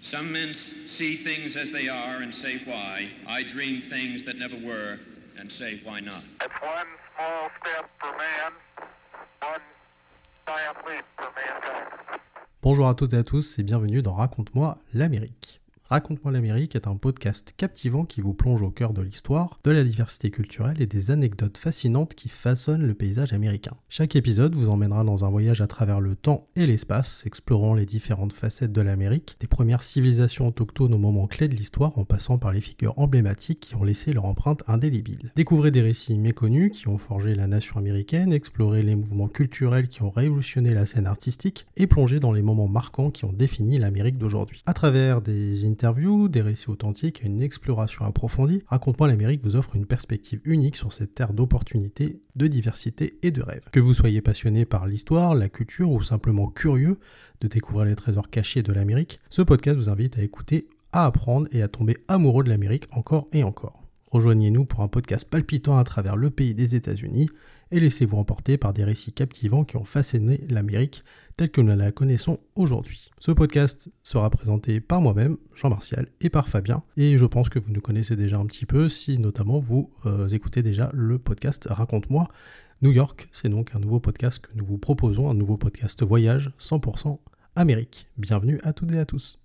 Some men see things as they are and say why. I dream things that never were and say why not. It's one small step for man, one giant leap for mankind. Bonjour à toutes et à tous et bienvenue dans Raconte-moi l'Amérique. Raconte-moi l'Amérique est un podcast captivant qui vous plonge au cœur de l'histoire, de la diversité culturelle et des anecdotes fascinantes qui façonnent le paysage américain. Chaque épisode vous emmènera dans un voyage à travers le temps et l'espace, explorant les différentes facettes de l'Amérique, des premières civilisations autochtones aux moments clés de l'histoire en passant par les figures emblématiques qui ont laissé leur empreinte indélébile. Découvrez des récits méconnus qui ont forgé la nation américaine, explorez les mouvements culturels qui ont révolutionné la scène artistique et plongez dans les moments marquants qui ont défini l'Amérique d'aujourd'hui. À travers des interviews, des récits authentiques et une exploration approfondie, Raconte-moi l'Amérique vous offre une perspective unique sur cette terre d'opportunités, de diversité et de rêves. Que vous soyez passionné par l'histoire, la culture ou simplement curieux de découvrir les trésors cachés de l'Amérique, ce podcast vous invite à écouter, à apprendre et à tomber amoureux de l'Amérique encore et encore. Rejoignez-nous pour un podcast palpitant à travers le pays des États-Unis et laissez-vous emporter par des récits captivants qui ont façonné l'Amérique telle que nous la connaissons aujourd'hui. Ce podcast sera présenté par moi-même, Jean-Martial, et par Fabien, et je pense que vous nous connaissez déjà un petit peu si notamment vous euh, écoutez déjà le podcast Raconte-moi New York. C'est donc un nouveau podcast que nous vous proposons, un nouveau podcast voyage 100% Amérique. Bienvenue à toutes et à tous.